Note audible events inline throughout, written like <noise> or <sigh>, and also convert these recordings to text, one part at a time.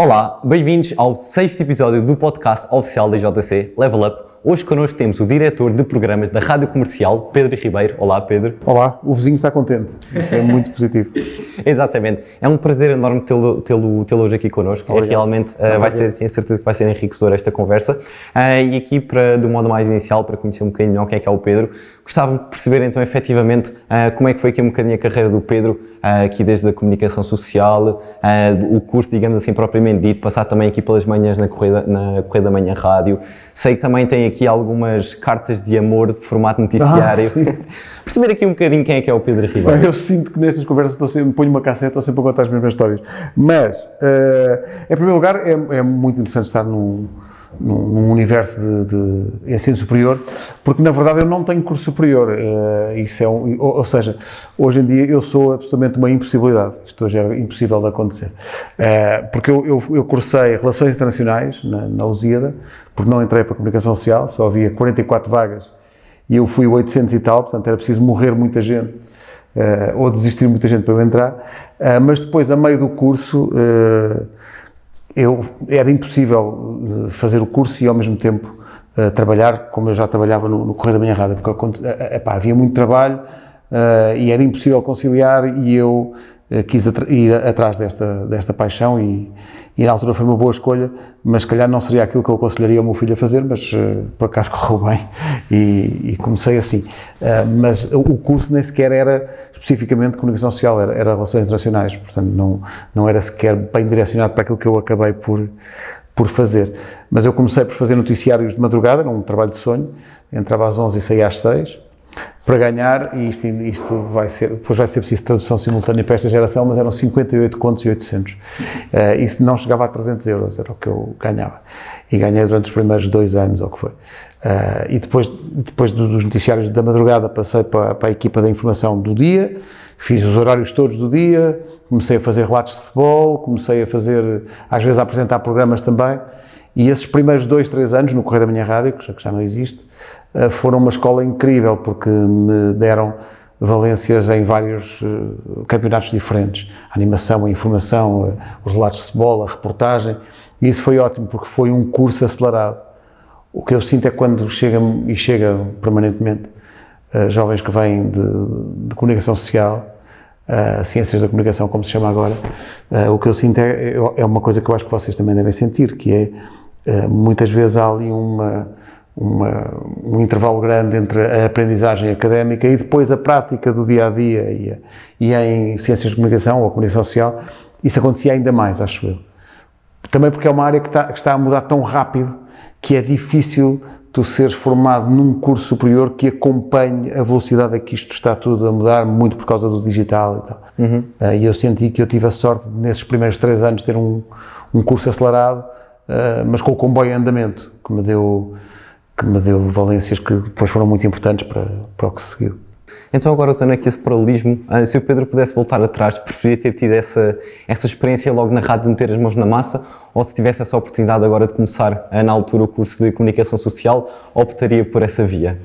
Olá, bem-vindos ao sexto episódio do podcast oficial da JC Level Up. Hoje connosco temos o diretor de programas da Rádio Comercial, Pedro Ribeiro. Olá, Pedro. Olá, o vizinho está contente. Isso é muito positivo. <laughs> Exatamente. É um prazer enorme tê-lo tê tê hoje aqui connosco. É realmente uh, vai ser, tenho certeza que vai ser enriquecedor esta conversa. Uh, e aqui, para, do modo mais inicial, para conhecer um bocadinho melhor quem é que é o Pedro, gostava de perceber então efetivamente uh, como é que foi aqui um bocadinho a carreira do Pedro, aqui desde a comunicação social, o curso, digamos assim, propriamente dito, passar também aqui pelas manhãs na Correia, na Correia da Manhã Rádio. Sei que também tem aqui algumas cartas de amor de formato noticiário. Ah. <laughs> Perceber aqui um bocadinho quem é que é o Pedro Ribeiro. Eu sinto que nestas conversas estou sempre, ponho uma cassete, estou sempre a contar as mesmas histórias. Mas, uh, em primeiro lugar, é, é muito interessante estar num num, universo de, de, ensino superior, porque na verdade eu não tenho curso superior. Uh, isso é um, ou, ou, seja, hoje em dia eu sou absolutamente uma impossibilidade. Isto hoje é impossível de acontecer. Uh, porque eu, eu, eu, cursei Relações Internacionais na, na Lusíada, porque não entrei para a Comunicação Social, só havia 44 vagas e eu fui 800 e tal, portanto era preciso morrer muita gente. Uh, ou desistir muita gente para eu entrar, mas depois, a meio do curso, eu, era impossível eh, fazer o curso e ao mesmo tempo uh, trabalhar como eu já trabalhava no, no Correio da Manhã Rádio, porque uh, epá, havia muito trabalho uh, e era impossível conciliar e eu quis ir atrás desta, desta paixão e, e na altura foi uma boa escolha, mas se calhar não seria aquilo que eu aconselharia ao meu filho a fazer, mas uh, por acaso <laughs> correu bem e, e comecei assim. Uh, mas o curso nem sequer era especificamente comunicação social, era, era relações internacionais, portanto não, não era sequer bem direcionado para aquilo que eu acabei por, por fazer. Mas eu comecei por fazer noticiários de madrugada, era um trabalho de sonho, entrava às 11 e saía às 6 para ganhar, e isto, isto vai ser, depois vai ser preciso tradução simultânea para esta geração, mas eram 58 contos e 800. Uh, eh, isso não chegava a 300 euros, era o que eu ganhava. E ganhei durante os primeiros dois anos, ou o que foi. Uh, e depois, depois dos noticiários da madrugada, passei para, para a equipa da informação do dia, fiz os horários todos do dia, comecei a fazer relatos de futebol, comecei a fazer, às vezes, a apresentar programas também. E esses primeiros dois, três anos, no Correio da Minha Rádio, que já, não existe, foram uma escola incrível, porque me deram valências em vários eh, campeonatos diferentes. A animação, a informação, eh, os relatos de futebol, a reportagem. E isso foi ótimo, porque foi um curso acelerado. O que eu sinto é quando chega e chega permanentemente jovens que vêm de, de comunicação social, ciências da comunicação, como se chama agora, o que eu sinto é, é uma coisa que eu acho que vocês também devem sentir, que é, muitas vezes há ali uma, uma, um intervalo grande entre a aprendizagem académica e depois a prática do dia a dia e, e em ciências de comunicação ou comunicação social, isso acontecia ainda mais, acho eu. Também porque é uma área que está, que está a mudar tão rápido que é difícil tu seres formado num curso superior que acompanhe a velocidade a que isto está tudo a mudar, muito por causa do digital e tal. Uhum. Uh, e eu senti que eu tive a sorte, nesses primeiros três anos, de ter um, um curso acelerado, uh, mas com o comboio em andamento, que me deu que me deu valências que depois foram muito importantes para, para o que seguiu. Então, agora usando aqui esse paralelismo, ah, se o Pedro pudesse voltar atrás, preferia ter tido essa, essa experiência logo na rádio de meter as mãos na massa, ou se tivesse essa oportunidade agora de começar, ah, na altura, o curso de comunicação social, optaria por essa via?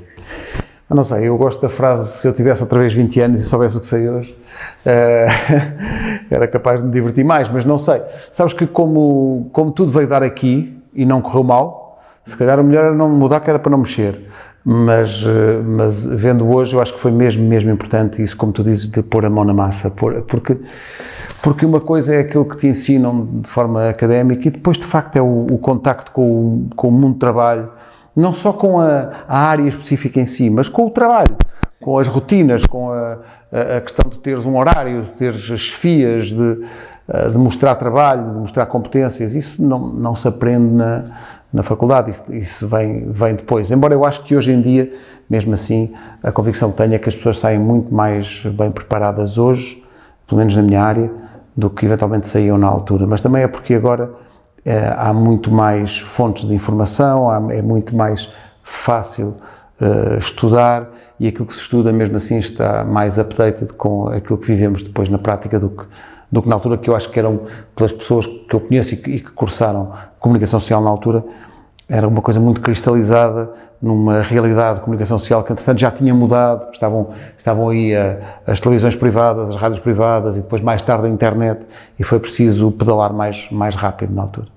Eu não sei, eu gosto da frase: se eu tivesse outra vez 20 anos e soubesse o que sei hoje, uh, <laughs> era capaz de me divertir mais, mas não sei. Sabes que, como, como tudo veio dar aqui e não correu mal, se calhar o melhor era não mudar, que era para não mexer. Mas, eh, mas vendo hoje, eu acho que foi mesmo, mesmo importante isso, como tu dizes, de pôr a mão na massa. Porque, porque uma coisa é aquilo que te ensinam de forma académica e depois, de facto, é o, o contacto com o, com o mundo do trabalho, não só com a, a área específica em si, mas com o trabalho, com as rotinas, com a, a, questão de teres um horário, de teres chefias, de, eh, de mostrar trabalho, de mostrar competências. Isso não, não se aprende na na faculdade, isso, isso, vem, vem depois. Embora eu acho que hoje em dia, mesmo assim, a convicção que tenho é que as pessoas saem muito mais bem preparadas hoje, pelo menos na minha área, do que eventualmente saíam na altura. Mas também é porque agora é, há muito mais fontes de informação, há, é muito mais fácil uh, estudar e aquilo que se estuda, mesmo assim, está mais updated com aquilo que vivemos depois na prática do que do que na altura que eu acho que eram, pelas pessoas que eu conheço e que, e que cursaram comunicação social na altura, era uma coisa muito cristalizada, numa realidade de comunicação social que, entretanto, já tinha mudado, estavam, estavam aí a, as televisões privadas, as rádios privadas e depois mais tarde a internet e foi preciso pedalar mais, mais rápido na altura.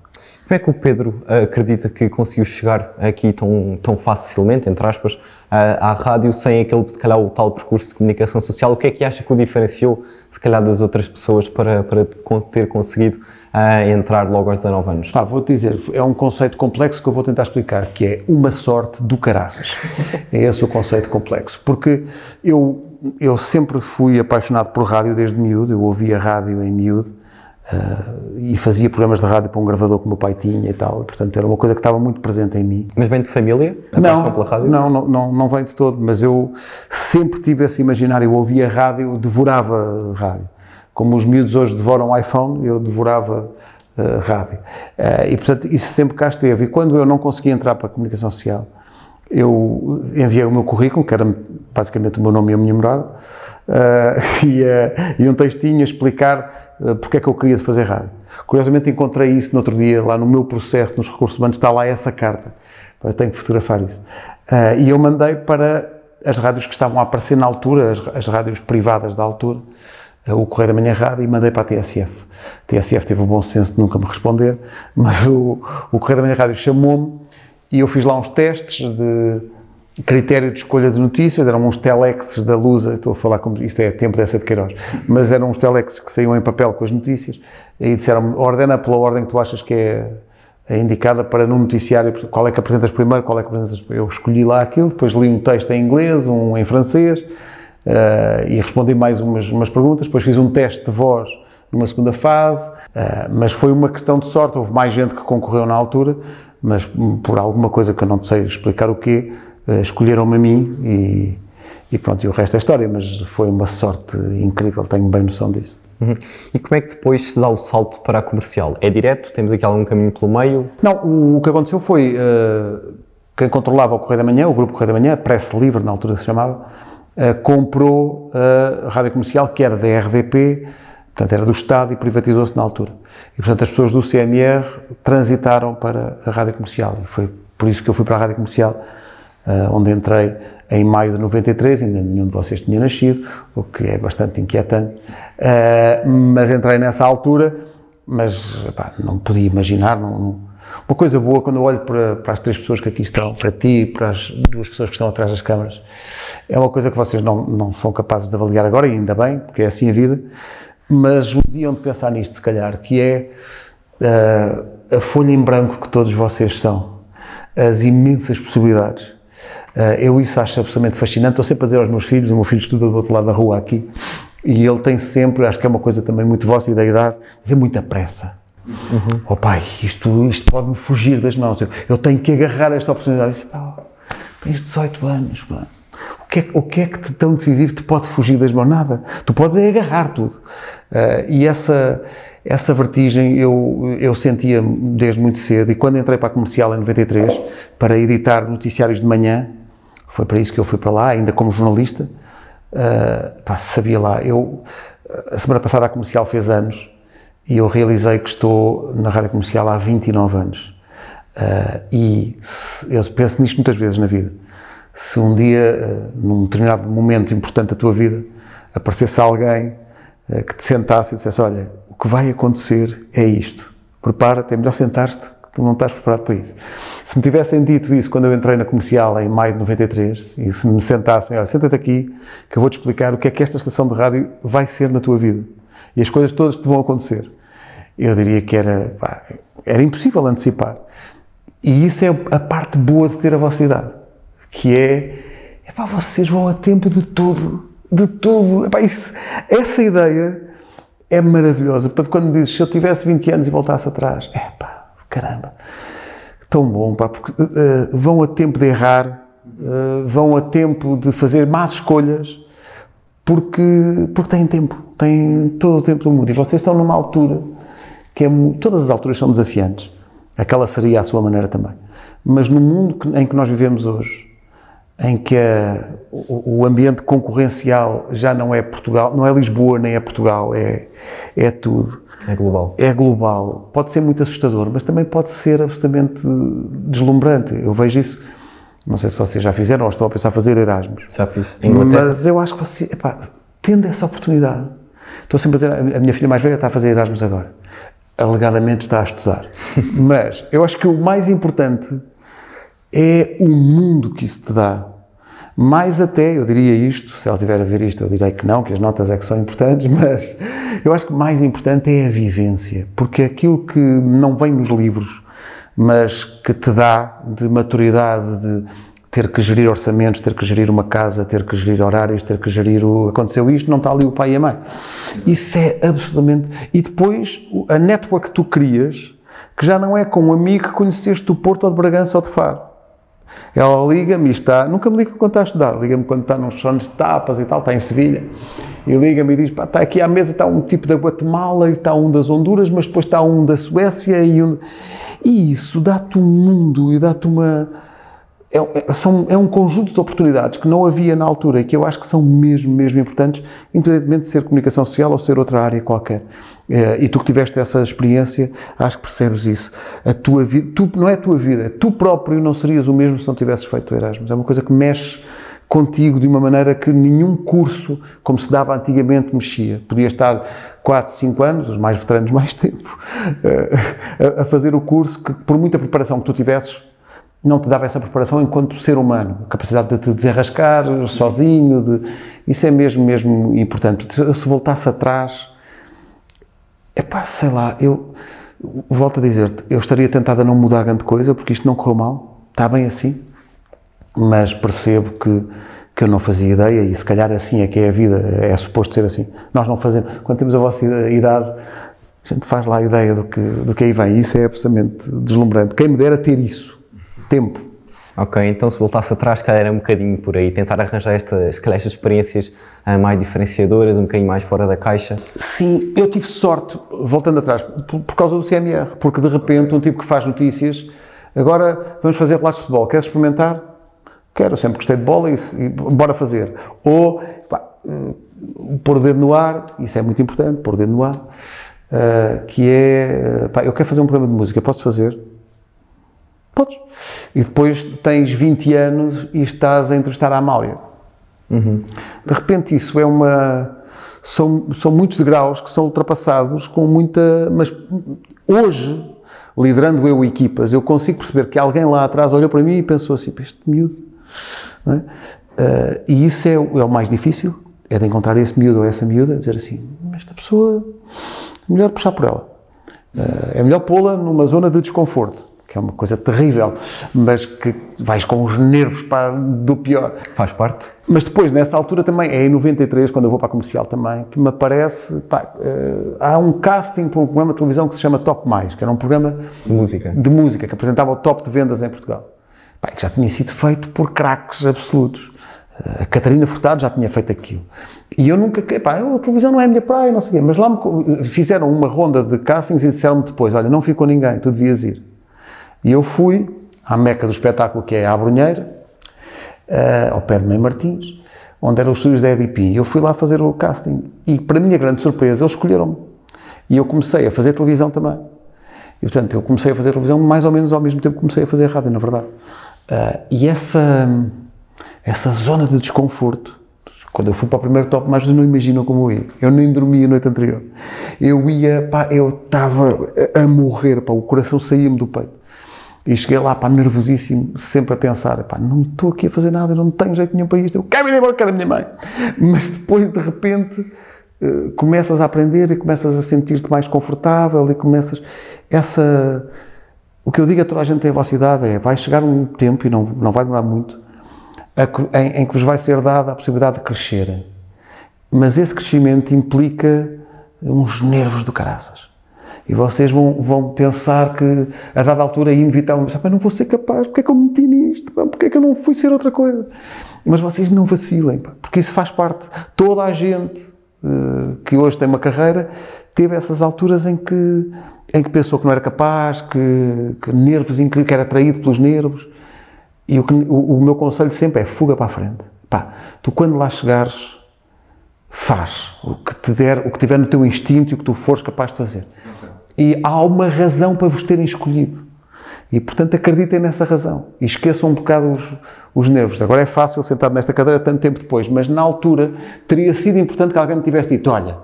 Como é que o Pedro acredita que conseguiu chegar aqui tão, tão facilmente, entre aspas, à, à rádio sem aquele, se calhar, o tal percurso de comunicação social? O que é que acha que o diferenciou, se calhar, das outras pessoas para, para ter conseguido uh, entrar logo aos 19 anos? Ah, vou-te dizer, é um conceito complexo que eu vou tentar explicar, que é uma sorte do caraças. <laughs> é esse o conceito complexo. Porque eu, eu sempre fui apaixonado por rádio desde miúdo, eu ouvia rádio em miúdo, Uh, e fazia programas de rádio para um gravador que o meu pai tinha e tal, portanto era uma coisa que estava muito presente em mim. Mas vem de família? Não, pela rádio? Não, não, não, não vem de todo, mas eu sempre tive esse imaginário, eu ouvia rádio, devorava rádio. Como os miúdos hoje devoram iPhone, eu devorava uh, rádio. Uh, e portanto isso sempre cá esteve. E quando eu não conseguia entrar para a comunicação social, eu enviei o meu currículo, que era basicamente o meu nome e a minha morada, <laughs> e, e um textinho a explicar porque é que eu queria fazer rádio. Curiosamente encontrei isso no outro dia, lá no meu processo nos recursos humanos, está lá essa carta. Eu tenho que fotografar isso. Uh, e eu mandei para as rádios que estavam a aparecer na altura, as, as rádios privadas da altura, uh, o Correio da Manhã Rádio, e mandei para a TSF. A TSF teve o bom senso de nunca me responder, <laughs> mas o, o Correio da Manhã Rádio chamou-me e eu fiz lá uns testes de critério de escolha de notícias, eram uns telexes da Lusa, estou a falar como isto é tempo dessa de Queiroz, mas eram uns telexes que saíam em papel com as notícias, e disseram-me, ordena pela ordem que tu achas que é, é indicada para no noticiário, qual é que apresentas primeiro, qual é que apresentas Eu escolhi lá aquilo, depois li um texto em inglês, um em francês, uh, e respondi mais umas, umas perguntas, depois fiz um teste de voz numa segunda fase, uh, mas foi uma questão de sorte, houve mais gente que concorreu na altura, mas por alguma coisa que eu não sei explicar o quê, escolheram-me a mim e, e pronto, e o resto é história, mas foi uma sorte incrível, tenho bem noção disso. Uhum. E como é que depois se dá o salto para a comercial? É direto? Temos aqui algum caminho pelo meio? Não, o, o que aconteceu foi uh, quem controlava o Correio da Manhã, o Grupo Correio da Manhã, a Press Livre na altura se chamava, uh, comprou a rádio comercial que era da RDP, portanto era do Estado e privatizou-se na altura. E portanto as pessoas do CMR transitaram para a rádio comercial e foi por isso que eu fui para a rádio comercial onde entrei em maio de 93, ainda nenhum de vocês tinha nascido, o que é bastante inquietante, uh, mas entrei nessa altura, mas pá, não podia imaginar, não, uma coisa boa quando eu olho para, para, as três pessoas que aqui estão, para ti, para as duas pessoas que estão atrás das câmaras, é uma coisa que vocês não, não são capazes de avaliar agora, e ainda bem, porque é assim a vida, mas um dia onde pensar nisto, se calhar, que é uh, a folha em branco que todos vocês são, as imensas possibilidades eu isso acho absolutamente fascinante. Estou sempre a dizer aos meus filhos, o meu filho estuda do outro lado da rua aqui, e ele tem sempre, acho que é uma coisa também muito vossa e da idade, dizer muita pressa. Uhum. Oh pai, isto, isto pode-me fugir das mãos. Eu, eu, tenho que agarrar esta oportunidade. disse, pá, tens 18 anos, pá. O que, é, o que é que te, tão decisivo te pode fugir das mãos? Nada. Tu podes é agarrar tudo. Uh, e essa, essa vertigem eu, eu sentia desde muito cedo. E quando entrei para a comercial em 93, para editar noticiários de manhã, foi para isso que eu fui para lá, ainda como jornalista. Uh, pá, sabia lá. Eu, a semana passada a comercial fez anos e eu realizei que estou na rádio comercial há 29 anos. Uh, e se, eu penso nisto muitas vezes na vida. Se um dia, uh, num determinado momento importante da tua vida, aparecesse alguém que te sentasse e dissesse: Olha, o que vai acontecer é isto. Prepara-te, é melhor sentar-te tu não estás preparado para isso. Se me tivessem dito isso quando eu entrei na comercial em maio de 93 e se me sentassem, olha, senta-te aqui que eu vou-te explicar o que é que esta estação de rádio vai ser na tua vida e as coisas todas que te vão acontecer, eu diria que era, pá, era impossível antecipar. E isso é a parte boa de ter a vossa idade, que é, é pá, vocês vão a tempo de tudo, de tudo. Epá, isso, essa ideia é maravilhosa. Portanto, quando dizes, se eu tivesse 20 anos e voltasse atrás, é pá, caramba, tão bom, pá, porque uh, vão a tempo de errar, uh, vão a tempo de fazer más escolhas, porque, porque têm tempo, têm todo o tempo do mundo. E vocês estão numa altura que é, todas as alturas são desafiantes. Aquela seria a sua maneira também. Mas no mundo em que nós vivemos hoje, em que a, o, o, ambiente concorrencial já não é Portugal, não é Lisboa nem é Portugal, é, é tudo. É global. É global. Pode ser muito assustador, mas também pode ser absolutamente deslumbrante. Eu vejo isso Não sei se vocês já fizeram ou estão a pensar fazer Erasmus. Já fiz. Mas eu acho que você, epá, tendo essa oportunidade, estou sempre a dizer, a minha filha mais velha está a fazer Erasmus agora. Alegadamente está a estudar. <laughs> Mas eu acho que o mais importante é o mundo que isso te dá. Mais até, eu diria isto, se ela estiver a ver isto, eu direi que não, que as notas é que são importantes, <laughs> mas eu acho que mais importante é a vivência, porque aquilo que não vem nos livros, mas que te dá de maturidade, de ter que gerir orçamentos, ter que gerir uma casa, ter que gerir horários, ter que gerir o. Aconteceu isto, não está ali o pai e a mãe. Isso é absolutamente. E depois, a network que tu crias, que já não é com um amigo que conheceste do Porto ou de Bragança ou de Faro. Ela liga-me e está. Nunca me liga quando está a estudar, liga-me quando está nos sons de tapas e tal, está em Sevilha. E liga-me e diz: pá, está aqui à mesa, está um tipo da Guatemala, e está um das Honduras, mas depois está um da Suécia e um. E isso dá-te um mundo e dá-te uma. É, é, são, é um conjunto de oportunidades que não havia na altura e que eu acho que são mesmo, mesmo importantes, independentemente de ser comunicação social ou ser outra área qualquer. É, e tu que tiveste essa experiência, acho que percebes isso. A tua vida, tu, não é a tua vida, tu próprio não serias o mesmo se não tivesses feito o Erasmus. É uma coisa que mexe contigo de uma maneira que nenhum curso, como se dava antigamente, mexia. Podia estar 4, 5 anos, os mais veteranos mais <laughs> tempo, a fazer o curso que, por muita preparação que tu tivesses, não te dava essa preparação enquanto ser humano, capacidade de te desenrascar sozinho, de... isso é mesmo, mesmo importante. Se voltasse atrás, é pá, sei lá, eu volto a dizer-te, eu estaria tentado a não mudar grande coisa, porque isto não correu mal, está bem assim, mas percebo que, que eu não fazia ideia e se calhar assim é que é a vida, é suposto ser assim. Nós não fazemos, quando temos a vossa idade, a gente faz lá a ideia do que, do que aí vem, isso é absolutamente deslumbrante. Quem me dera ter isso, tempo. Ok, então se voltasse atrás, calhar era um bocadinho por aí, tentar arranjar estas, estas experiências uh, mais diferenciadoras, um bocadinho mais fora da caixa. Sim, eu tive sorte, voltando atrás, por, por causa do CMR, porque de repente um tipo que faz notícias, agora vamos fazer relatos de futebol, queres experimentar? Quero, eu sempre gostei de bola e, e bora fazer. Ou, pá, uh, pôr o dedo no ar, isso é muito importante, pôr o dedo no ar, uh, que é, pá, eu quero fazer um programa de música, posso fazer? Podes. E depois tens 20 anos e estás a entrevistar a Amália. Uhum. De repente isso é uma... São, são muitos degraus que são ultrapassados com muita... Mas hoje, liderando eu equipas, eu consigo perceber que alguém lá atrás olhou para mim e pensou assim, este miúdo... É? Uh, e isso é, o, é o mais difícil, é de encontrar esse miúdo ou essa miúda, dizer assim, esta pessoa, é melhor puxar por ela. Uh, é melhor pô-la numa zona de desconforto que é uma coisa terrível, mas que vais com os nervos pá, do pior. Faz parte. Mas depois, nessa altura também, é em 93, quando eu vou para a comercial também, que me aparece, pá, uh, há um casting para um programa de televisão que se chama Top Mais, que era um programa de música, de música que apresentava o top de vendas em Portugal. Pá, que já tinha sido feito por craques absolutos. A Catarina Furtado já tinha feito aquilo. E eu nunca, pá, a televisão não é a minha praia, não sei o quê, mas lá me, fizeram uma ronda de castings e disseram-me depois, olha, não ficou ninguém, tu devias ir. E eu fui à meca do espetáculo, que é a Abrunheira, uh, ao pé de Mãe Martins, onde eram os estúdios da EDP. Eu fui lá fazer o casting. E, para minha grande surpresa, eles escolheram-me. E eu comecei a fazer televisão também. E, portanto, eu comecei a fazer televisão mais ou menos ao mesmo tempo que comecei a fazer rádio, na verdade. Uh, e essa, essa zona de desconforto, quando eu fui para o primeiro top, mais não imaginam como eu ia. Eu nem dormia a noite anterior. Eu ia, pá, eu estava a morrer, pá, o coração saía-me do peito. E cheguei lá, pá, nervosíssimo, sempre a pensar, pá, não estou aqui a fazer nada, não tenho jeito nenhum para isto, eu quero ir embora, quero a minha mãe. Mas depois, de repente, eh, começas a aprender e começas a sentir-te mais confortável e começas... Essa... O que eu digo a toda a gente tem a vossa idade é, vai chegar um tempo, e não, não vai demorar muito, em, em que vos vai ser dada a possibilidade de crescerem. Mas esse crescimento implica uns nervos do caraças e vocês vão, vão pensar que, a dada altura, inevitavelmente, mas não vou ser capaz, porque é que eu me meti nisto? Porque é que eu não fui ser outra coisa? Mas vocês não vacilem, porque isso faz parte. Toda a gente uh, que hoje tem uma carreira teve essas alturas em que, em que pensou que não era capaz, que, que nervos, que era atraído pelos nervos. E o, que, o, o meu conselho sempre é fuga para a frente. Pá, tu quando lá chegares, faz o que te der, o que tiver no teu instinto e o que tu fores capaz de fazer. E há uma razão para vos terem escolhido. E, portanto, acreditem nessa razão e esqueçam um bocado os, os nervos. Agora é fácil sentar nesta cadeira tanto tempo depois, mas na altura teria sido importante que alguém me tivesse dito: olha,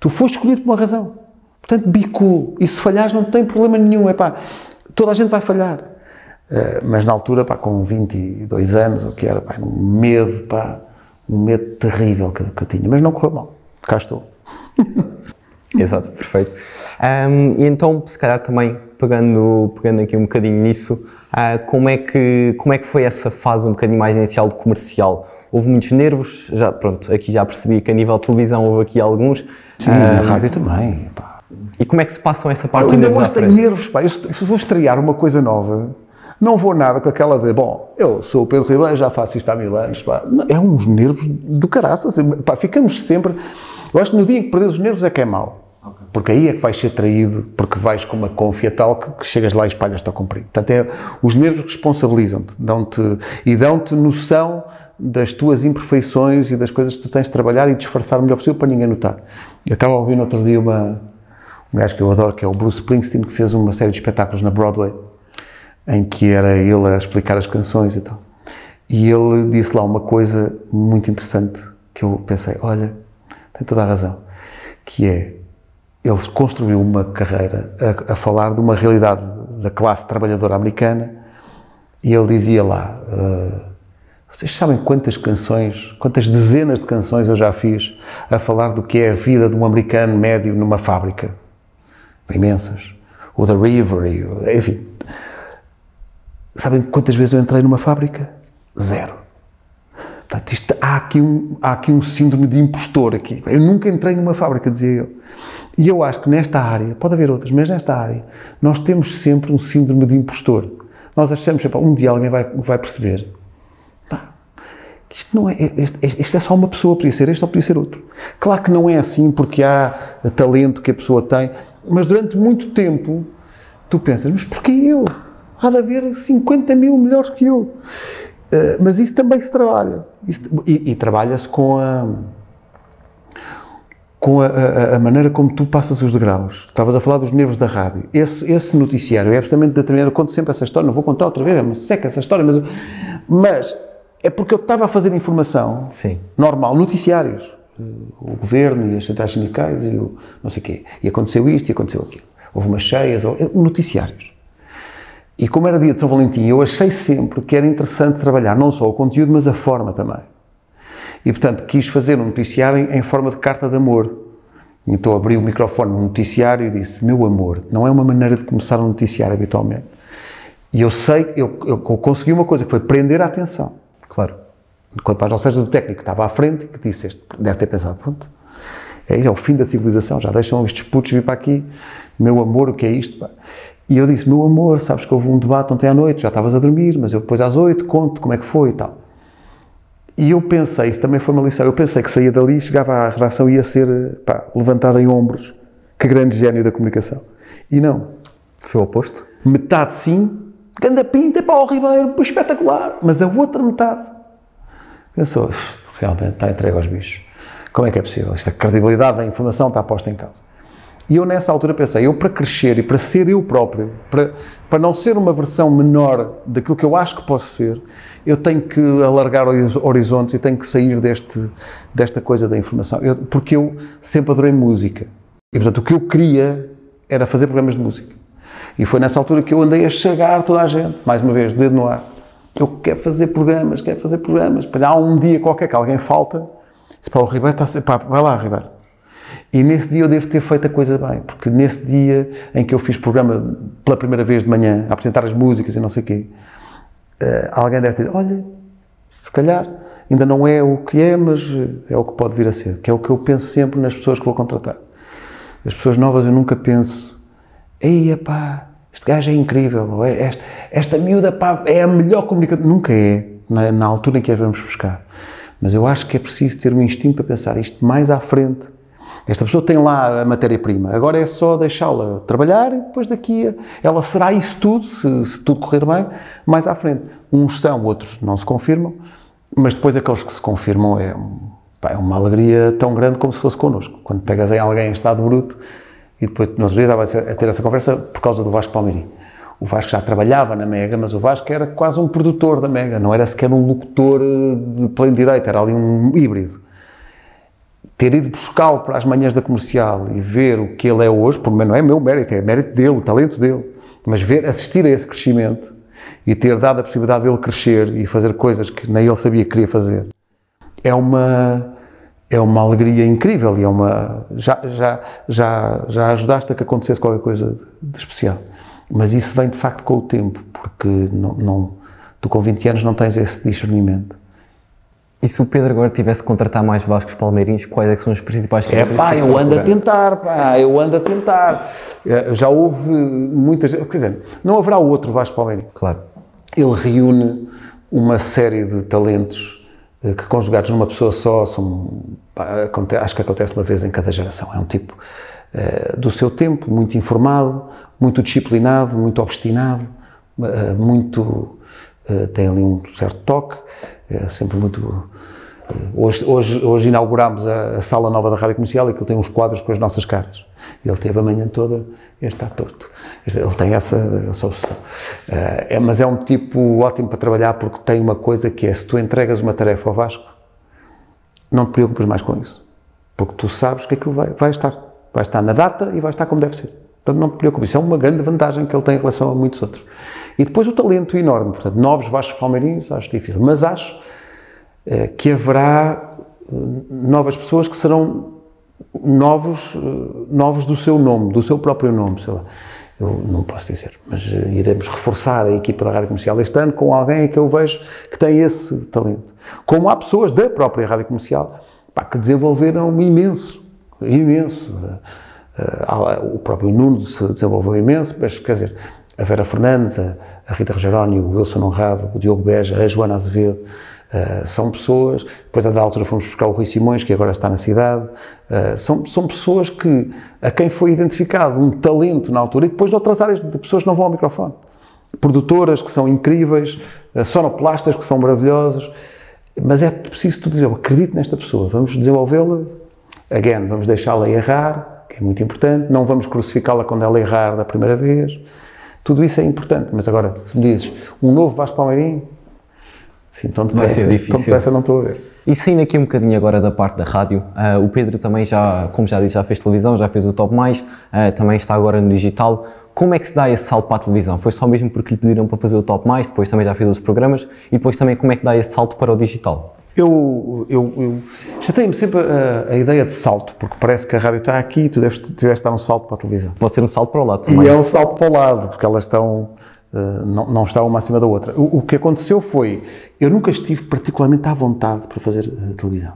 tu foste escolhido por uma razão. Portanto, be cool. E se falhares, não tem problema nenhum. É pá, toda a gente vai falhar. Uh, mas na altura, pá, com 22 anos, o que era, pá, um medo, pá, um medo terrível que, que eu tinha. Mas não correu mal. Cá estou. <laughs> Exato, perfeito. Um, e então, se calhar também pegando, pegando aqui um bocadinho nisso, uh, como, é que, como é que foi essa fase um bocadinho mais inicial de comercial? Houve muitos nervos, já, pronto, aqui já percebi que a nível de televisão houve aqui alguns. Sim, uh, na rádio também. Pá. E como é que se passam essa parte? Eu ainda hoje tenho nervos, pá. Eu, se vou estrear uma coisa nova, não vou nada com aquela de, bom, eu sou o Pedro Ribeiro, já faço isto há mil anos, pá. É uns nervos do caraças, pá, ficamos sempre... Eu acho que no dia em que perdes os nervos é que é mau. Okay. Porque aí é que vais ser traído, porque vais com uma confia tal que, que chegas lá e espalhas-te ao comprido. Portanto, é, os nervos responsabilizam-te dão-te, e dão-te noção das tuas imperfeições e das coisas que tu tens de trabalhar e disfarçar o melhor possível para ninguém notar. Eu estava a ouvir no outro dia uma, um gajo que eu adoro, que é o Bruce Springsteen, que fez uma série de espetáculos na Broadway, em que era ele a explicar as canções e tal. E ele disse lá uma coisa muito interessante, que eu pensei, olha, tem toda a razão, que é, ele construiu uma carreira a, a falar de uma realidade da classe trabalhadora americana e ele dizia lá, uh, vocês sabem quantas canções, quantas dezenas de canções eu já fiz a falar do que é a vida de um americano médio numa fábrica? Imensas. O The River, enfim. Sabem quantas vezes eu entrei numa fábrica? Zero. Portanto, isto, há, aqui um, há aqui um síndrome de impostor aqui. Eu nunca entrei numa fábrica, dizia eu. E eu acho que nesta área, pode haver outras, mas nesta área, nós temos sempre um síndrome de impostor. Nós achamos sempre, um dia alguém vai, vai perceber. Isto não é, este, este é só uma pessoa, podia ser este ou podia ser outro. Claro que não é assim, porque há talento que a pessoa tem, mas durante muito tempo tu pensas, mas porquê eu? Há de haver 50 mil melhores que eu. Uh, mas isso também se trabalha. Isso, e, e trabalha-se com a com a, a, a, maneira como tu passas os degraus. Estavas a falar dos nervos da rádio. Esse, esse noticiário é absolutamente determinado. Eu conto sempre essa história, não vou contar outra vez, é uma seca essa história, mas, mas é porque eu estava a fazer informação Sim. normal, noticiários. O governo e as centrais sindicais e o não sei o quê. E aconteceu isto e aconteceu aquilo. Houve umas cheias, noticiários. E como era dia de São Valentim, eu achei sempre que era interessante trabalhar não só o conteúdo, mas a forma também. E, portanto, quis fazer um noticiário em, em forma de carta de amor. Então abri o microfone no noticiário e disse: Meu amor, não é uma maneira de começar um noticiário habitualmente. E eu sei, eu, eu consegui uma coisa que foi prender a atenção. Claro. Quando para não seja do técnico que estava à frente, que disse: este, Deve ter pensado, pronto, é, é o fim da civilização, já deixam estes putos vir para aqui. Meu amor, o que é isto? Pá? E eu disse: Meu amor, sabes que houve um debate ontem à noite, já estavas a dormir, mas eu depois às oito conto como é que foi e tal. E eu pensei, isso também foi uma lição, eu pensei que saía dali, chegava à redação e ia ser pá, levantada em ombros. Que grande gênio da comunicação. E não. Foi o oposto? Metade sim, ganda pinta, para o Ribeiro, espetacular. Mas a outra metade pensou, realmente está entregue aos bichos. Como é que é possível? Esta credibilidade da informação está posta em causa. E eu nessa altura pensei, eu para crescer e para ser eu próprio, para, para não ser uma versão menor daquilo que eu acho que posso ser, eu tenho que alargar horizontes e tenho que sair deste, desta coisa da informação. Eu, porque eu sempre adorei música. E portanto o que eu queria era fazer programas de música. E foi nessa altura que eu andei a chegar toda a gente, mais uma vez, dedo no ar. Eu quero fazer programas, quero fazer programas. Há um dia qualquer que alguém falta, se para o Ribeiro está sempre, pá, vai lá, Ribeiro e nesse dia eu devo ter feito a coisa bem, porque nesse dia em que eu fiz programa pela primeira vez de manhã, a apresentar as músicas e não sei o quê, uh, alguém deve ter dito, olha, se calhar ainda não é o que é, mas é o que pode vir a ser, que é o que eu penso sempre nas pessoas que vou contratar. As pessoas novas eu nunca penso, ei, pá, este gajo é incrível, ou é, esta, esta miúda, pá, é a melhor comunicadora. Nunca é, na, na altura em que a vamos buscar. Mas eu acho que é preciso ter um instinto para pensar isto mais à frente esta pessoa tem lá a matéria-prima, agora é só deixá-la trabalhar e depois daqui ela será isso tudo, se, se, tudo correr bem, mais à frente. Uns são, outros não se confirmam, mas depois aqueles que se confirmam é, pá, é uma alegria tão grande como se fosse connosco. Quando pegas em alguém em estado bruto e depois, nós estava a ter essa conversa por causa do Vasco Palmeirim. o Vasco já trabalhava na Mega, mas o Vasco era quase um produtor da Mega, não era sequer um locutor de pleno direito, era ali um híbrido. Ter ido buscá-lo para as manhãs da comercial e ver o que ele é hoje, por não é meu mérito, é mérito dele, o talento dele, mas ver, assistir a esse crescimento e ter dado a possibilidade dele crescer e fazer coisas que nem ele sabia que queria fazer, é uma é uma alegria incrível e é uma já já já já ajudaste a que acontecesse qualquer coisa de especial. Mas isso vem de facto com o tempo, porque não, não, tu com 20 anos não tens esse discernimento. E se o Pedro agora tivesse que contratar mais Vascos Palmeirinhos, quais é que são os principais É pá, eu ando a tentar, pá, eu ando a tentar. Eh, já houve muitas, quer dizer, não haverá outro Vasco Palmeirinho. Claro. Ele reúne uma série de talentos eh, que conjugados numa pessoa só são, pá, acho que acontece uma vez em cada geração. É um tipo uh, do seu tempo, muito informado, muito disciplinado, muito obstinado, uh, muito tem ali um certo toque, é sempre muito Hoje, hoje, hoje inauguramos a, a, sala nova da Rádio Comercial e que ele tem uns quadros com as nossas caras. Ele teve a manhã toda, este está torto. Ele tem essa, essa obsessão. Uh, é, mas é um tipo ótimo para trabalhar porque tem uma coisa que é, se tu entregas uma tarefa ao Vasco, não te preocupes mais com isso. Porque tu sabes que aquilo vai, vai estar. Vai estar na data e vai estar como deve ser. Portanto, não te preocupes. Isso é uma grande vantagem que ele tem em relação a muitos outros. E depois o talento enorme. Portanto, novos Vascos Palmeirinhos, acho difícil. Mas acho eh, que haverá eh, novas pessoas que serão novos, eh, novos do seu nome, do seu próprio nome, sei lá. Eu não posso dizer, mas iremos reforçar a equipa da Rádio Comercial este ano com alguém que eu vejo que tem esse talento. Como há pessoas da própria Rádio Comercial pá, que desenvolveram imenso, imenso. O próprio Nuno se desenvolveu imenso, mas quer dizer, a Vera Fernandes, a Rita Rogeroni, o Wilson Honrado, o Diogo Beja, a Joana Azevedo, Uh, são pessoas, depois a da altura fomos buscar o Rui Simões, que agora está na cidade, uh, são, são pessoas que, a quem foi identificado um talento na altura, e depois de outras áreas de pessoas que não vão ao microfone. Produtoras que são incríveis, uh, sonoplastas que são maravilhosos, mas é preciso tu dizer, eu acredito nesta pessoa, vamos desenvolvê-la, again, vamos deixá-la errar, que é muito importante, não vamos crucificá-la quando ela errar da primeira vez, tudo isso é importante, mas agora, se me dizes, um novo Vasco Palmeirinho, Sim, tão depressa, Vai ser difícil. tão depressa não estou a ver. E saindo aqui um bocadinho agora da parte da rádio, uh, o Pedro também já, como já disse, já fez televisão, já fez o Top Mais, uh, também está agora no digital. Como é que se dá esse salto para a televisão? Foi só mesmo porque lhe pediram para fazer o Top Mais, depois também já fez os programas, e depois também como é que dá esse salto para o digital? Eu, eu, eu já tenho sempre a, a, ideia de salto, porque parece que a rádio está aqui e tu deves, deves dar um salto para a televisão. Pode ser um salto para o lado também. E é um salto para o lado, porque elas estão eh, não, não está uma acima da outra. O, o, que aconteceu foi, eu nunca estive particularmente à vontade para fazer uh, televisão,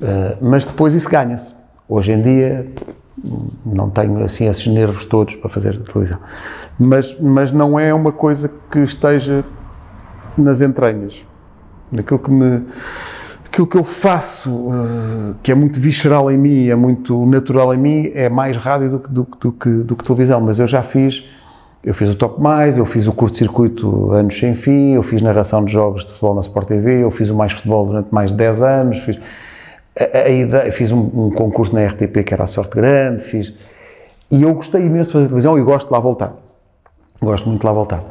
uh, mas depois isso ganha-se. Hoje em dia não tenho assim esses nervos todos para fazer televisão, mas, mas não é uma coisa que esteja nas entranhas, naquilo que me aquilo que eu faço, que é muito visceral em mim, é muito natural em mim, é mais rádio do que, do, do, que, do que televisão, mas eu já fiz eu fiz o Top Mais, eu fiz o curto-circuito Anos Sem Fim, eu fiz narração de jogos de futebol na Sport TV, eu fiz o Mais Futebol durante mais de 10 anos, fiz, a, a ideia, fiz um, um, concurso na RTP que era a Sorte Grande, fiz... E eu gostei imenso de fazer televisão e gosto de lá voltar. Gosto muito de lá voltar.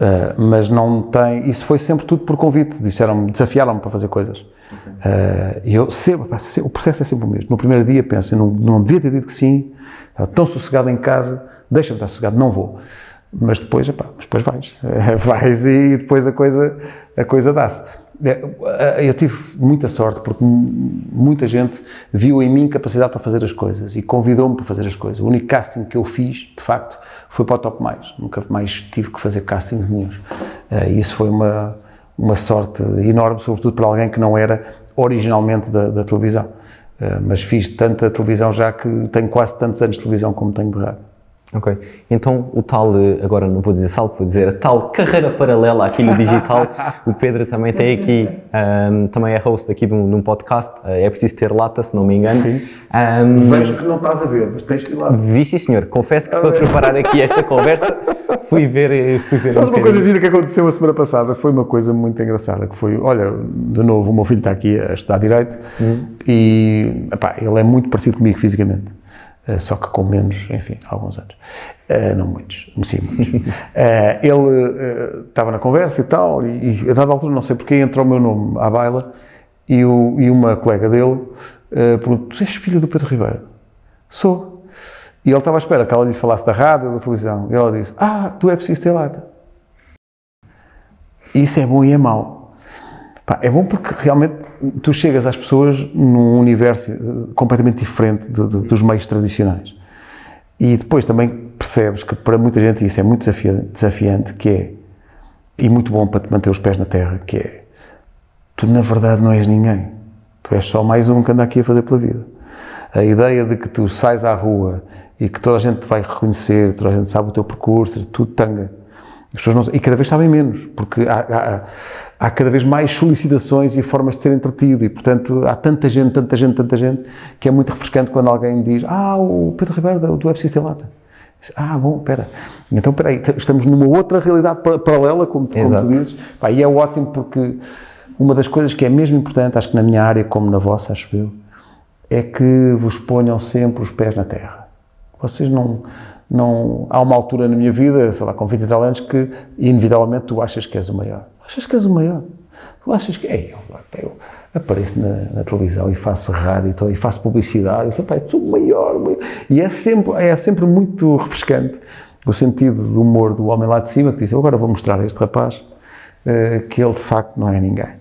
Uh, mas não tem... Isso foi sempre tudo por convite. Disseram-me, desafiaram-me para fazer coisas. Uh, e eu sempre, o processo é sempre o mesmo. No primeiro dia penso, não, não devia ter dito que sim, estava tão sossegado em casa, deixa-me estar sossegado, não vou mas depois, epá, depois vais, <laughs> vais e depois a coisa, a coisa dá-se. É, eu tive muita sorte porque muita gente viu em mim capacidade para fazer as coisas e convidou-me para fazer as coisas. O único casting que eu fiz, de facto, foi para o Top Mais. Nunca mais tive que fazer castings nenhum. É, isso foi uma, uma sorte enorme, sobretudo para alguém que não era originalmente da, da televisão. É, mas fiz tanta televisão já que tenho quase tantos anos de televisão como tenho de rádio. Ok, então o tal, eh, agora não vou dizer salto, vou dizer a tal carreira paralela aqui no digital, <laughs> o Pedro também tem aqui, um, também é host aqui de um, de um, podcast, eh, é preciso ter lata, se não me engano. Sim. Um, Vejo que não estás a ver, mas tens que ir lá. Vi sim senhor, confesso que para <laughs> preparar aqui esta conversa fui ver, eh, fui ver Mas um uma coisa gira que aconteceu a semana passada, foi uma coisa muito engraçada, que foi, olha, de novo o meu filho está aqui a estudar Direito uhum. e, epá, ele é muito parecido comigo fisicamente só que com menos, enfim, alguns anos. Uh, não muitos, sim, muitos. uh, <laughs> ele estava na conversa e tal, e, e, a dada altura, não sei porque, entrou o meu nome à baila e, o, e uma colega dele perguntou: Tu és filho do Pedro Ribeiro? Sou. E ele estava à espera que ela lhe falasse da rádio, da televisão. E ela disse: Ah, tu é preciso ter lata. Isso é bom e é mau. Pá, é bom porque realmente tu chegas às pessoas num universo completamente diferente de, de, dos meios tradicionais. E depois também percebes que para muita gente isso é muito desafiante, que é, e muito bom para te manter os pés na terra, que é, tu na verdade não és ninguém. Tu és só mais um que anda aqui a fazer pela vida. A ideia de que tu sais à rua e que toda a gente te vai reconhecer, toda a gente sabe o teu percurso, tudo tanga. As pessoas não, e cada vez sabem menos, porque há, há, há, cada vez mais solicitações e formas de ser entretido, e portanto há tanta gente, tanta gente, tanta gente, que é muito refrescante quando alguém diz: Ah, o Pedro Ribeiro do Web System Lata. Ah, bom, espera. Então, espera aí, estamos numa outra realidade paralela, como, como tu dizes. Pá, e é ótimo porque uma das coisas que é mesmo importante, acho que na minha área, como na vossa, acho eu, é que vos ponham sempre os pés na terra. Vocês não. não há uma altura na minha vida, sei lá, com 20 e tal anos, que inevitavelmente tu achas que és o maior. Achas que és o maior. Tu achas que. Ei, eu, eu apareço na, na, televisão e faço rádio e, faço publicidade, então, sou o maior, maior. E é sempre, é sempre muito refrescante o sentido do humor do homem lá de cima que diz: agora vou mostrar a este rapaz uh, que ele de facto não é ninguém.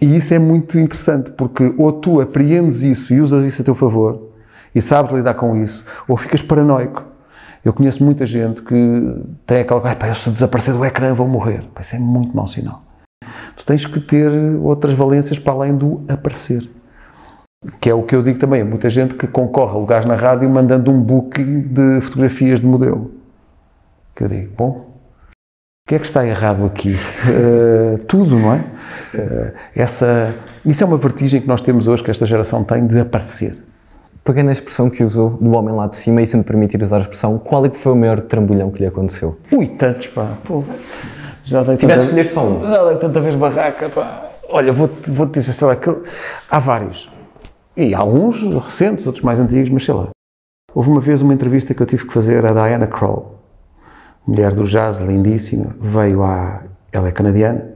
E isso é muito interessante porque ou tu apreendes isso e usas isso a teu favor e sabes lidar com isso, ou ficas paranoico. Eu conheço muita gente que tem aquela coisa, se desaparecer do ecrã vou morrer. Pá, isso é muito mau sinal tu tens que ter outras valências para além do aparecer. Que é o que eu digo também, muita gente que concorre a lugares na rádio mandando um booking de fotografias de modelo. Que eu digo, bom, o que é que está errado aqui? Uh, <laughs> tudo, não é? Uh, essa, isso é uma vertigem que nós temos hoje, que esta geração tem, de aparecer. Pegando a expressão que usou do homem lá de cima, e se me permitir usar a expressão, qual é que foi o maior trambolhão que lhe aconteceu? Ui, tantos, pá. Pô. Já dei Tivesse escolher só um. Já dei tanta vez barraca, pá. Olha, vou-te vou dizer, sei lá, que há vários. E há uns recentes, outros mais antigos, mas sei lá. Houve uma vez uma entrevista que eu tive que fazer a Diana Kroll, mulher do jazz, lindíssima, veio à. Ela é canadiana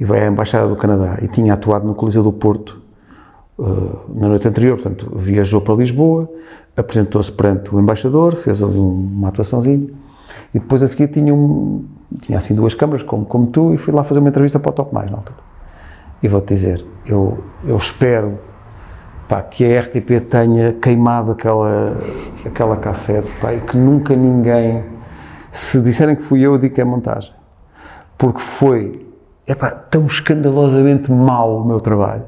e veio à Embaixada do Canadá e tinha atuado no Coliseu do Porto uh, na noite anterior. Portanto, viajou para Lisboa, apresentou-se perante o embaixador, fez ali uma atuaçãozinha e depois a seguir tinha um, tinha assim duas câmaras, como, como tu, e fui lá fazer uma entrevista para o Top Mais na altura. E vou-te dizer, eu, eu espero pá, que a RTP tenha queimado aquela, aquela cassete pá, e que nunca ninguém, se disserem que fui eu, eu digo que é montagem. Porque foi epá, tão escandalosamente mau o meu trabalho.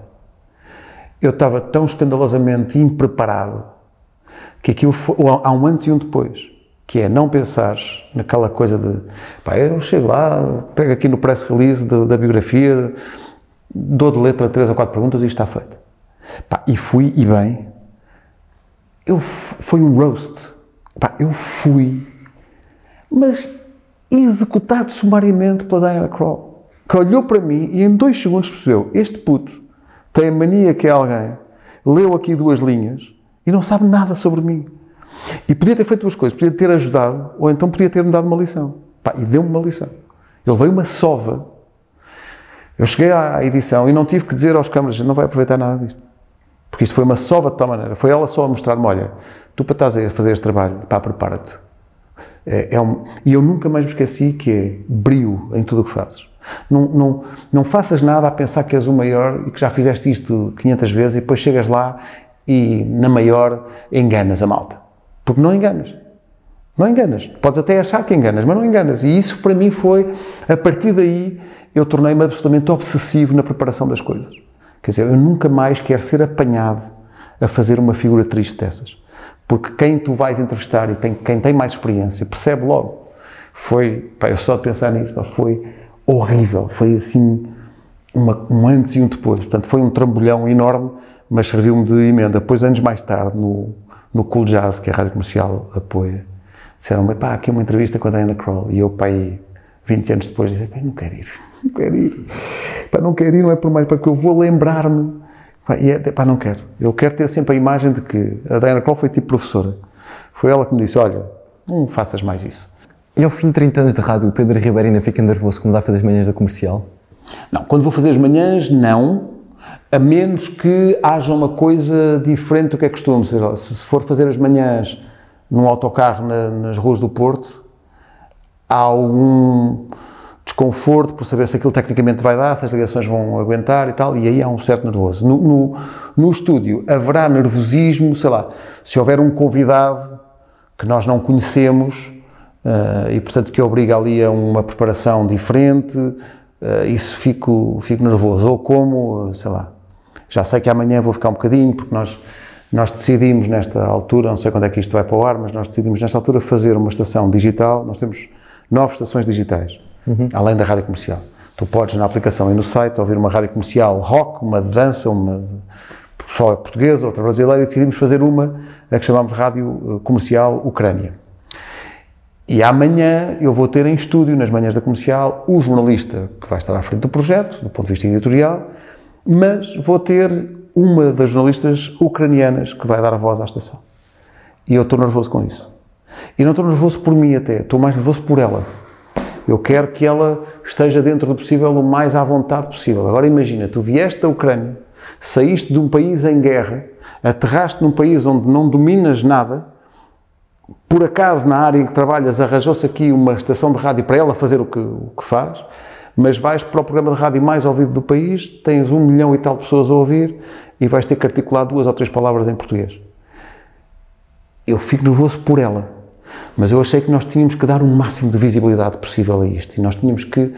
Eu estava tão escandalosamente impreparado que aquilo foi, há um antes e um depois que é não pensares naquela coisa de pá, eu chego lá, pego aqui no press release de, da biografia, dou de letra três ou quatro perguntas e está feito. Pá, e fui, e bem, eu, foi um roast. Pá, eu fui, mas executado sumariamente pela Diana Kroll, que olhou para mim e em dois segundos percebeu, este puto tem mania que é alguém, leu aqui duas linhas e não sabe nada sobre mim. E podia ter feito duas coisas. Podia ter ajudado, ou então podia ter-me dado uma lição. Pá, e deu-me uma lição. Ele veio uma sova. Eu cheguei à edição e não tive que dizer aos câmaras, não vai aproveitar nada disto. Porque isto foi uma sova de tal maneira. Foi ela só a mostrar-me, olha, tu para estás a fazer este trabalho, pá, prepara-te. É, é um, e eu nunca mais me esqueci que é brio em tudo o que fazes. Não, não, não faças nada a pensar que és o maior e que já fizeste isto 500 vezes e depois chegas lá e na maior enganas a malta. Porque não enganas. Não enganas. Podes até achar que enganas, mas não enganas. E isso para mim foi, a partir daí, eu tornei-me absolutamente obsessivo na preparação das coisas. Quer dizer, eu nunca mais quero ser apanhado a fazer uma figura triste dessas. Porque quem tu vais entrevistar e tem, quem tem mais experiência percebe logo. Foi, pá, eu só de pensar nisso, pá, foi horrível. Foi assim, uma, um antes e um depois. Portanto, foi um trambolhão enorme, mas serviu-me de emenda. Depois, anos mais tarde, no, no Cool Jazz, que a rádio comercial apoia, disseram-me, pá, aqui uma entrevista com a Diana Kroll. E eu, pá, aí, 20 anos depois, disse, pá, não quero ir, <laughs> não quero ir. Pá, não quero ir, não é por mais, porque eu vou lembrar-me. E é, pá, não quero. Eu quero ter sempre a imagem de que a Diana Kroll foi tipo professora. Foi ela que me disse: Olha, não faças mais isso. E ao fim de 30 anos de rádio, o Pedro Ribeiro ainda fica nervoso como dá a fazer as manhãs da comercial? Não, quando vou fazer as manhãs, não. A menos que haja uma coisa diferente do que é costume. Se for fazer as manhãs num autocarro na, nas ruas do Porto, há algum desconforto por saber se aquilo tecnicamente vai dar, se as ligações vão aguentar e tal, e aí há um certo nervoso. No, no, no estúdio haverá nervosismo, sei lá, se houver um convidado que nós não conhecemos uh, e, portanto, que obriga ali a uma preparação diferente, uh, isso fico, fico nervoso. Ou como, sei lá, já sei que amanhã vou ficar um bocadinho, porque nós, nós decidimos nesta altura, não sei quando é que isto vai para o ar, mas nós decidimos nesta altura fazer uma estação digital, nós temos nove estações digitais uhum. além da rádio comercial. Tu podes, na aplicação e no site, ouvir uma rádio comercial rock, uma dança, uma só portuguesa, outra brasileira, e decidimos fazer uma, a que chamamos Rádio eh, Comercial Ucrânia. E amanhã eu vou ter em estúdio, nas manhãs da comercial, o jornalista que vai estar à frente do projeto, do ponto de vista editorial, mas vou ter uma das jornalistas ucranianas que vai dar a voz à estação. E eu estou nervoso com isso. E não estou nervoso por mim até, estou mais nervoso por ela. Eu quero que ela esteja dentro do possível o mais à vontade possível. Agora imagina, tu vieste da Ucrânia, saíste de um país em guerra, aterraste num país onde não dominas nada, por acaso na área em que trabalhas arranjou-se aqui uma estação de rádio para ela fazer o que, o que faz, mas vais para o programa de rádio mais ouvido do país, tens um milhão e tal pessoas a ouvir e vais ter que articular duas ou três palavras em português. Eu fico nervoso por ela. Mas eu achei que nós tínhamos que dar o máximo de visibilidade possível a isto e nós tínhamos que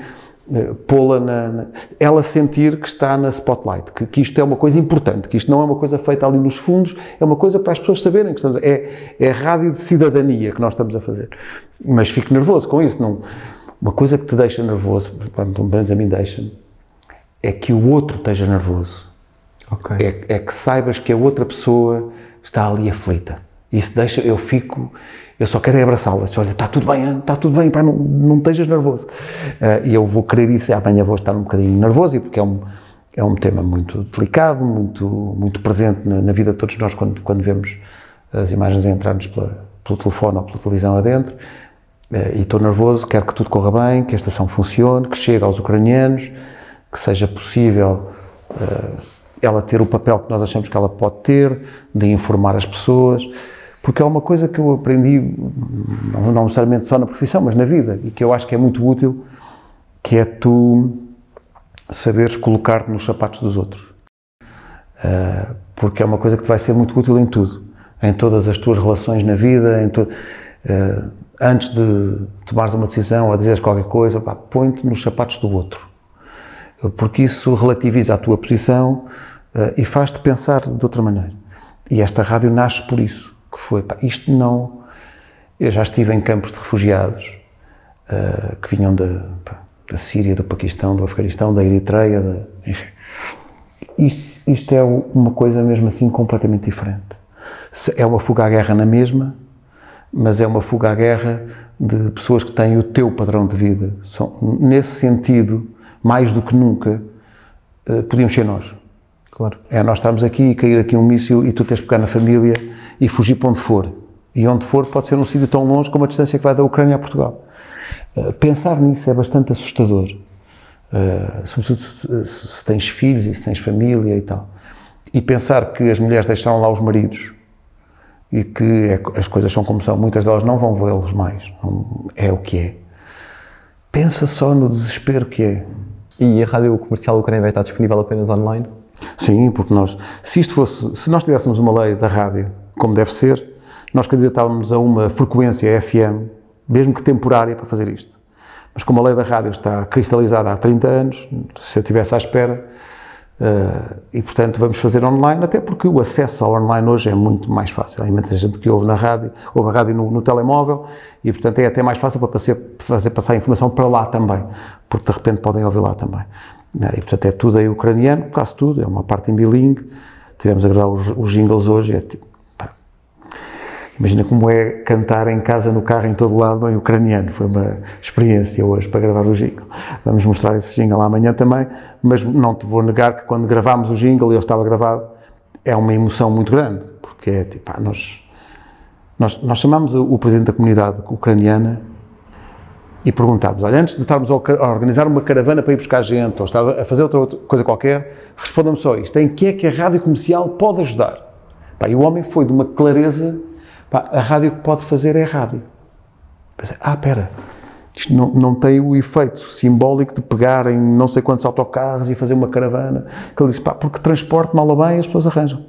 pô-la na, na, ela sentir que está na spotlight, que, que, isto é uma coisa importante, que isto não é uma coisa feita ali nos fundos, é uma coisa para as pessoas saberem que estamos, é, é rádio de cidadania que nós estamos a fazer. Mas fico nervoso com isso, não, uma coisa que te deixa nervoso, pelo menos a mim deixa-me, é que o outro esteja nervoso. Okay. É, é que saibas que a outra pessoa está ali aflita. Isso deixa, eu fico, eu só quero é abraçá-la. Olha, está tudo bem, está tudo bem, pá, não, não estejas nervoso. Uh, e eu vou querer isso, amanhã vou estar um bocadinho nervoso, porque é um, é um tema muito delicado, muito, muito presente na, na vida de todos nós quando, quando vemos as imagens a entrar-nos pelo telefone ou pela televisão adentro. Uh, e estou nervoso, quero que tudo corra bem, que a estação funcione, que chegue aos ucranianos, que seja possível uh, ela ter o papel que nós achamos que ela pode ter, de informar as pessoas porque é uma coisa que eu aprendi, não necessariamente só na profissão, mas na vida, e que eu acho que é muito útil, que é tu saberes colocar-te nos sapatos dos outros. Uh, porque é uma coisa que te vai ser muito útil em tudo, em todas as tuas relações na vida, em uh, antes de tomares uma decisão ou dizeres qualquer coisa, põe-te nos sapatos do outro. Porque isso relativiza a tua posição uh, e faz-te pensar de outra maneira. E esta rádio nasce por isso que foi, pá, isto não. Eu já estive em campos de refugiados uh, que vinham da, pá, da Síria, do Paquistão, do Afeganistão, da Eritreia, da, enfim. Isto, isto é uma coisa mesmo assim completamente diferente. É uma fuga à guerra na mesma, mas é uma fuga à guerra de pessoas que têm o teu padrão de vida. São, nesse sentido, mais do que nunca, uh, podíamos ser nós. Claro. É nós estarmos aqui e cair aqui um míssil e tu tens de pegar na família e fugir para onde for. E onde for pode ser um sítio tão longe como a distância que vai da Ucrânia a Portugal. Uh, pensar nisso é bastante assustador. Uh, sobretudo se, tens filhos e se tens família e tal. E pensar que as mulheres deixaram lá os maridos e que é, as coisas são como são, muitas delas não vão vê-los mais. É o que é. Pensa só no desespero que é. E a rádio comercial ucraniana vai estar disponível apenas online? Sim, porque nós, se isto fosse, se nós tivéssemos uma lei da rádio como deve ser, nós candidatávamos a uma frequência FM, mesmo que temporária, para fazer isto. Mas como a lei da rádio está cristalizada há 30 anos, se eu estivesse à espera, uh, e portanto vamos fazer online, até porque o acesso ao online hoje é muito mais fácil. Há muita gente que ouve na rádio, ouve a rádio no, no telemóvel, e portanto é até mais fácil para fazer passar a informação para lá também, porque de repente podem ouvir lá também. E portanto é tudo aí ucraniano, quase tudo, é uma parte em bilingue. Tivemos a gravar os, os jingles hoje, é tipo, Imagina como é cantar em casa, no carro, em todo lado, em ucraniano. Foi uma experiência hoje para gravar o jingle. Vamos mostrar esse jingle amanhã também, mas não te vou negar que quando gravámos o jingle e ele estava gravado, é uma emoção muito grande, porque é tipo, ah, nós, Nós, nós chamámos o presidente da comunidade ucraniana e perguntámos: olha, antes de estarmos a organizar uma caravana para ir buscar gente ou estar a fazer outra coisa qualquer, respondam-me só isto: em que é que a rádio comercial pode ajudar? Pá, e o homem foi de uma clareza: pá, a rádio que pode fazer é a rádio. Ah, espera, isto não, não tem o efeito simbólico de pegar em não sei quantos autocarros e fazer uma caravana. Que ele disse: pá, porque transporte mal ou bem as pessoas arranjam.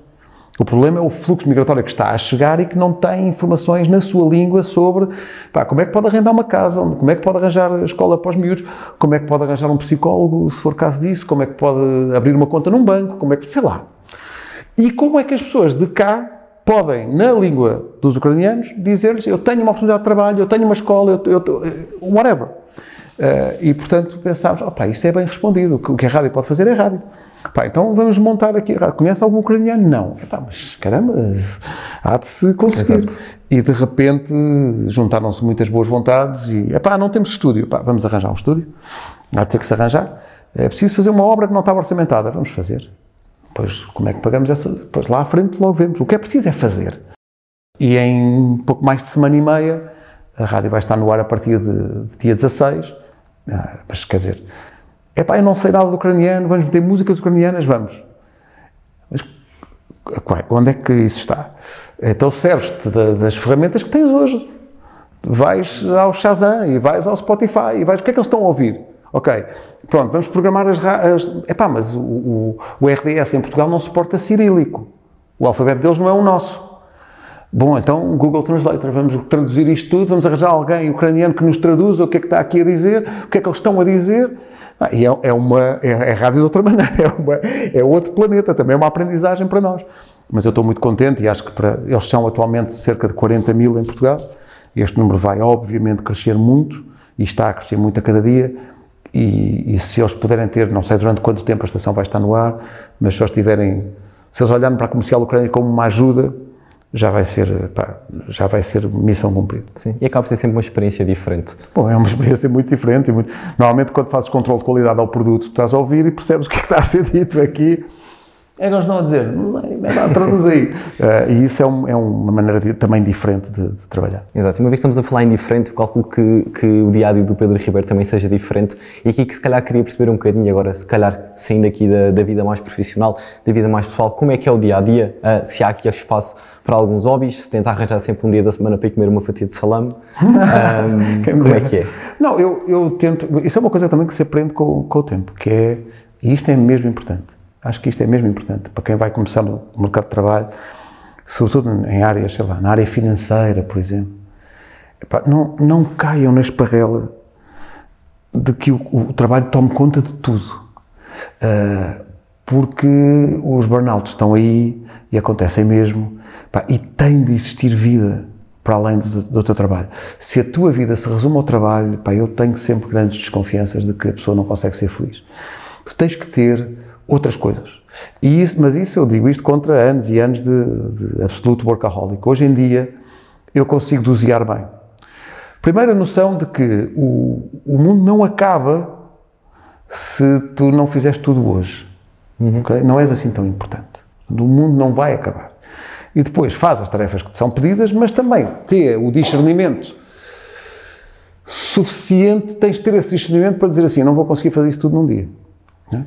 O problema é o fluxo migratório que está a chegar e que não tem informações na sua língua sobre pá, como é que pode arrendar uma casa, como é que pode arranjar escola para os miúdos, como é que pode arranjar um psicólogo, se for caso disso, como é que pode abrir uma conta num banco, como é que, sei lá. E como é que as pessoas de cá podem, na língua dos ucranianos, dizer-lhes eu tenho uma oportunidade de trabalho, eu tenho uma escola, eu, eu, whatever. Uh, e, portanto, pensámos, opa, isso é bem respondido, o que a rádio pode fazer é a rádio. Pá, então vamos montar aqui. Conhece algum ucraniano? Não. Epá, mas caramba, há de se conseguir. Exato. E de repente juntaram-se muitas boas vontades e, epá, não temos estúdio. Epá, vamos arranjar um estúdio. Há de ter que se arranjar. É preciso fazer uma obra que não estava orçamentada. Vamos fazer. Depois, como é que pagamos essa? Depois lá à frente logo vemos. O que é preciso é fazer. E em pouco mais de semana e meia, a rádio vai estar no ar a partir de, de dia 16. Ah, mas quer dizer, é pá, eu não sei nada do ucraniano, vamos meter músicas ucranianas, vamos. Mas onde é que isso está? Então serves-te das ferramentas que tens hoje. Vais ao Shazam e vais ao Spotify e vais. O que é que eles estão a ouvir? Ok, pronto, vamos programar as. as epá, mas o, o, o RDS em Portugal não suporta cirílico. O alfabeto deles não é o nosso. Bom, então Google Translator, vamos traduzir isto tudo, vamos arranjar alguém ucraniano que nos traduza o que é que está aqui a dizer, o que é que eles estão a dizer ah, e é, é, uma, é, é rádio de outra <laughs> maneira, é, uma, é outro planeta, também é uma aprendizagem para nós. Mas eu estou muito contente e acho que para, eles são atualmente cerca de 40 mil em Portugal. Este número vai, obviamente, crescer muito e está a crescer muito a cada dia. E, e, se eles puderem ter, não sei durante quanto tempo a estação vai estar no ar, mas se eles tiverem, se eles olharem para a comercial ucraniana como uma ajuda, já vai ser, pá, já vai ser missão cumprida. Sim, e acaba por ser sempre uma experiência diferente. Bom, é uma experiência muito diferente. Muito... Normalmente, quando fazes controle de qualidade ao produto, tu estás a ouvir e percebes o que é que está a ser dito aqui. É nós não a dizer, é, traduz aí. Uh, <laughs> e isso é, um, é uma maneira de, também diferente de, de, trabalhar. Exato, uma vez que estamos a falar em diferente, calculo que, que o dia do Pedro Ribeiro também seja diferente. E aqui que se calhar queria perceber um bocadinho agora, se calhar saindo aqui da, da vida mais profissional, da vida mais pessoal, como é que é o dia a dia, uh, se há aqui espaço para alguns hobbies, se tenta arranjar sempre um dia da semana para ir comer uma fatia de salame. um, <laughs> como é que é? Não, eu, eu tento. Isso é uma coisa também que se aprende com, com o tempo, que é. E isto é mesmo importante. Acho que isto é mesmo importante para quem vai começar no mercado de trabalho, sobretudo em áreas, sei lá, na área financeira, por exemplo. Epá, não, não caiam na esparrela de que o, o trabalho tome conta de tudo. Uh, porque os burnouts estão aí e acontecem mesmo Pá, e tem de existir vida para além do, do, teu trabalho. Se a tua vida se resume ao trabalho, eu tenho sempre grandes desconfianças de que a pessoa não consegue ser feliz. Tu tens que ter outras coisas. E isso, mas isso eu digo isto contra anos e anos de, de absoluto workaholic. Hoje em dia eu consigo dosear bem. Primeira noção de que o, o mundo não acaba se tu não fizeres tudo hoje. Uhum. Okay? Não és assim tão importante. O mundo não vai acabar e depois faz as tarefas que te são pedidas, mas também ter o discernimento suficiente, tens de ter esse discernimento para dizer assim, não vou conseguir fazer isso tudo num dia. Uh,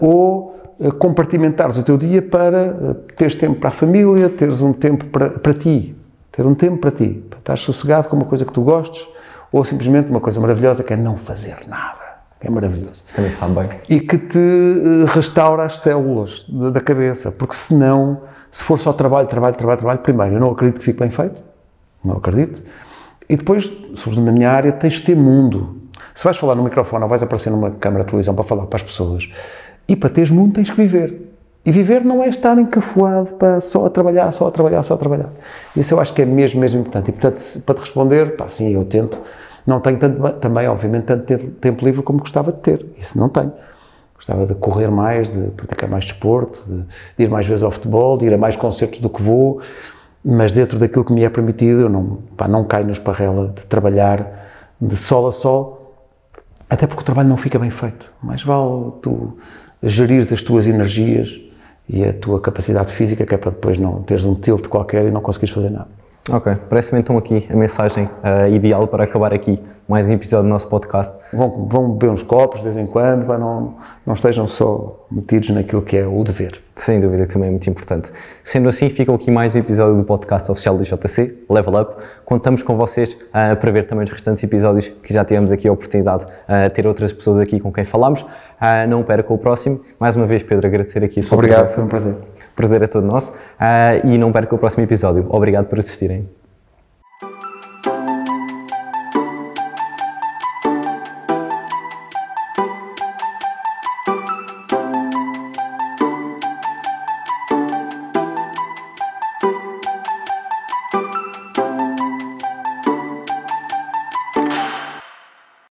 ou uh, compartimentares o teu dia para uh, teres tempo para a família, teres um tempo para, para ti, ter um tempo para ti, para estar sossegado com uma coisa que tu gostes, ou simplesmente uma coisa maravilhosa que é não fazer nada. É maravilhoso. Também sabe bem. E que te restaura as células da cabeça, porque senão se for só trabalho, trabalho, trabalho, trabalho, primeiro, eu não acredito que fique bem feito. Não acredito. E depois, sobretudo na minha área, tens de ter mundo. Se vais falar no microfone ou vais aparecer numa câmara de televisão para falar para as pessoas, e para teres mundo tens que viver. E viver não é estar encafuado para só a trabalhar, só a trabalhar, só a trabalhar. Isso eu acho que é mesmo, mesmo importante. E portanto, para te responder, pá, sim, eu tento. Não tenho tanto, também, obviamente, tanto tempo livre como gostava de ter. Isso não tenho. Gostava de correr mais, de praticar mais desporto, de, de ir mais vezes ao futebol, de ir a mais concertos do que vou, mas dentro daquilo que me é permitido, eu não, pá, não caio na esparrela de trabalhar de sol a sol, até porque o trabalho não fica bem feito. Mais vale tu gerires as tuas energias e a tua capacidade física, que é para depois não teres um tilt qualquer e não conseguires fazer nada. Ok, parece-me então aqui a mensagem uh, ideal para acabar aqui mais um episódio do nosso podcast. Vão, vão beber uns copos de vez em quando, para não, não estejam só metidos naquilo que é o dever. Sem dúvida, que também é muito importante. Sendo assim, ficam aqui mais um episódio do podcast oficial do JC, Level Up. Contamos com vocês uh, para ver também os restantes episódios que já tivemos aqui a oportunidade de uh, ter outras pessoas aqui com quem falamos. Uh, não percam o próximo. Mais uma vez, Pedro, agradecer aqui a sua Obrigado, foi um prazer prazer é todo nosso. Uh, e não perca o próximo episódio. Obrigado por assistirem.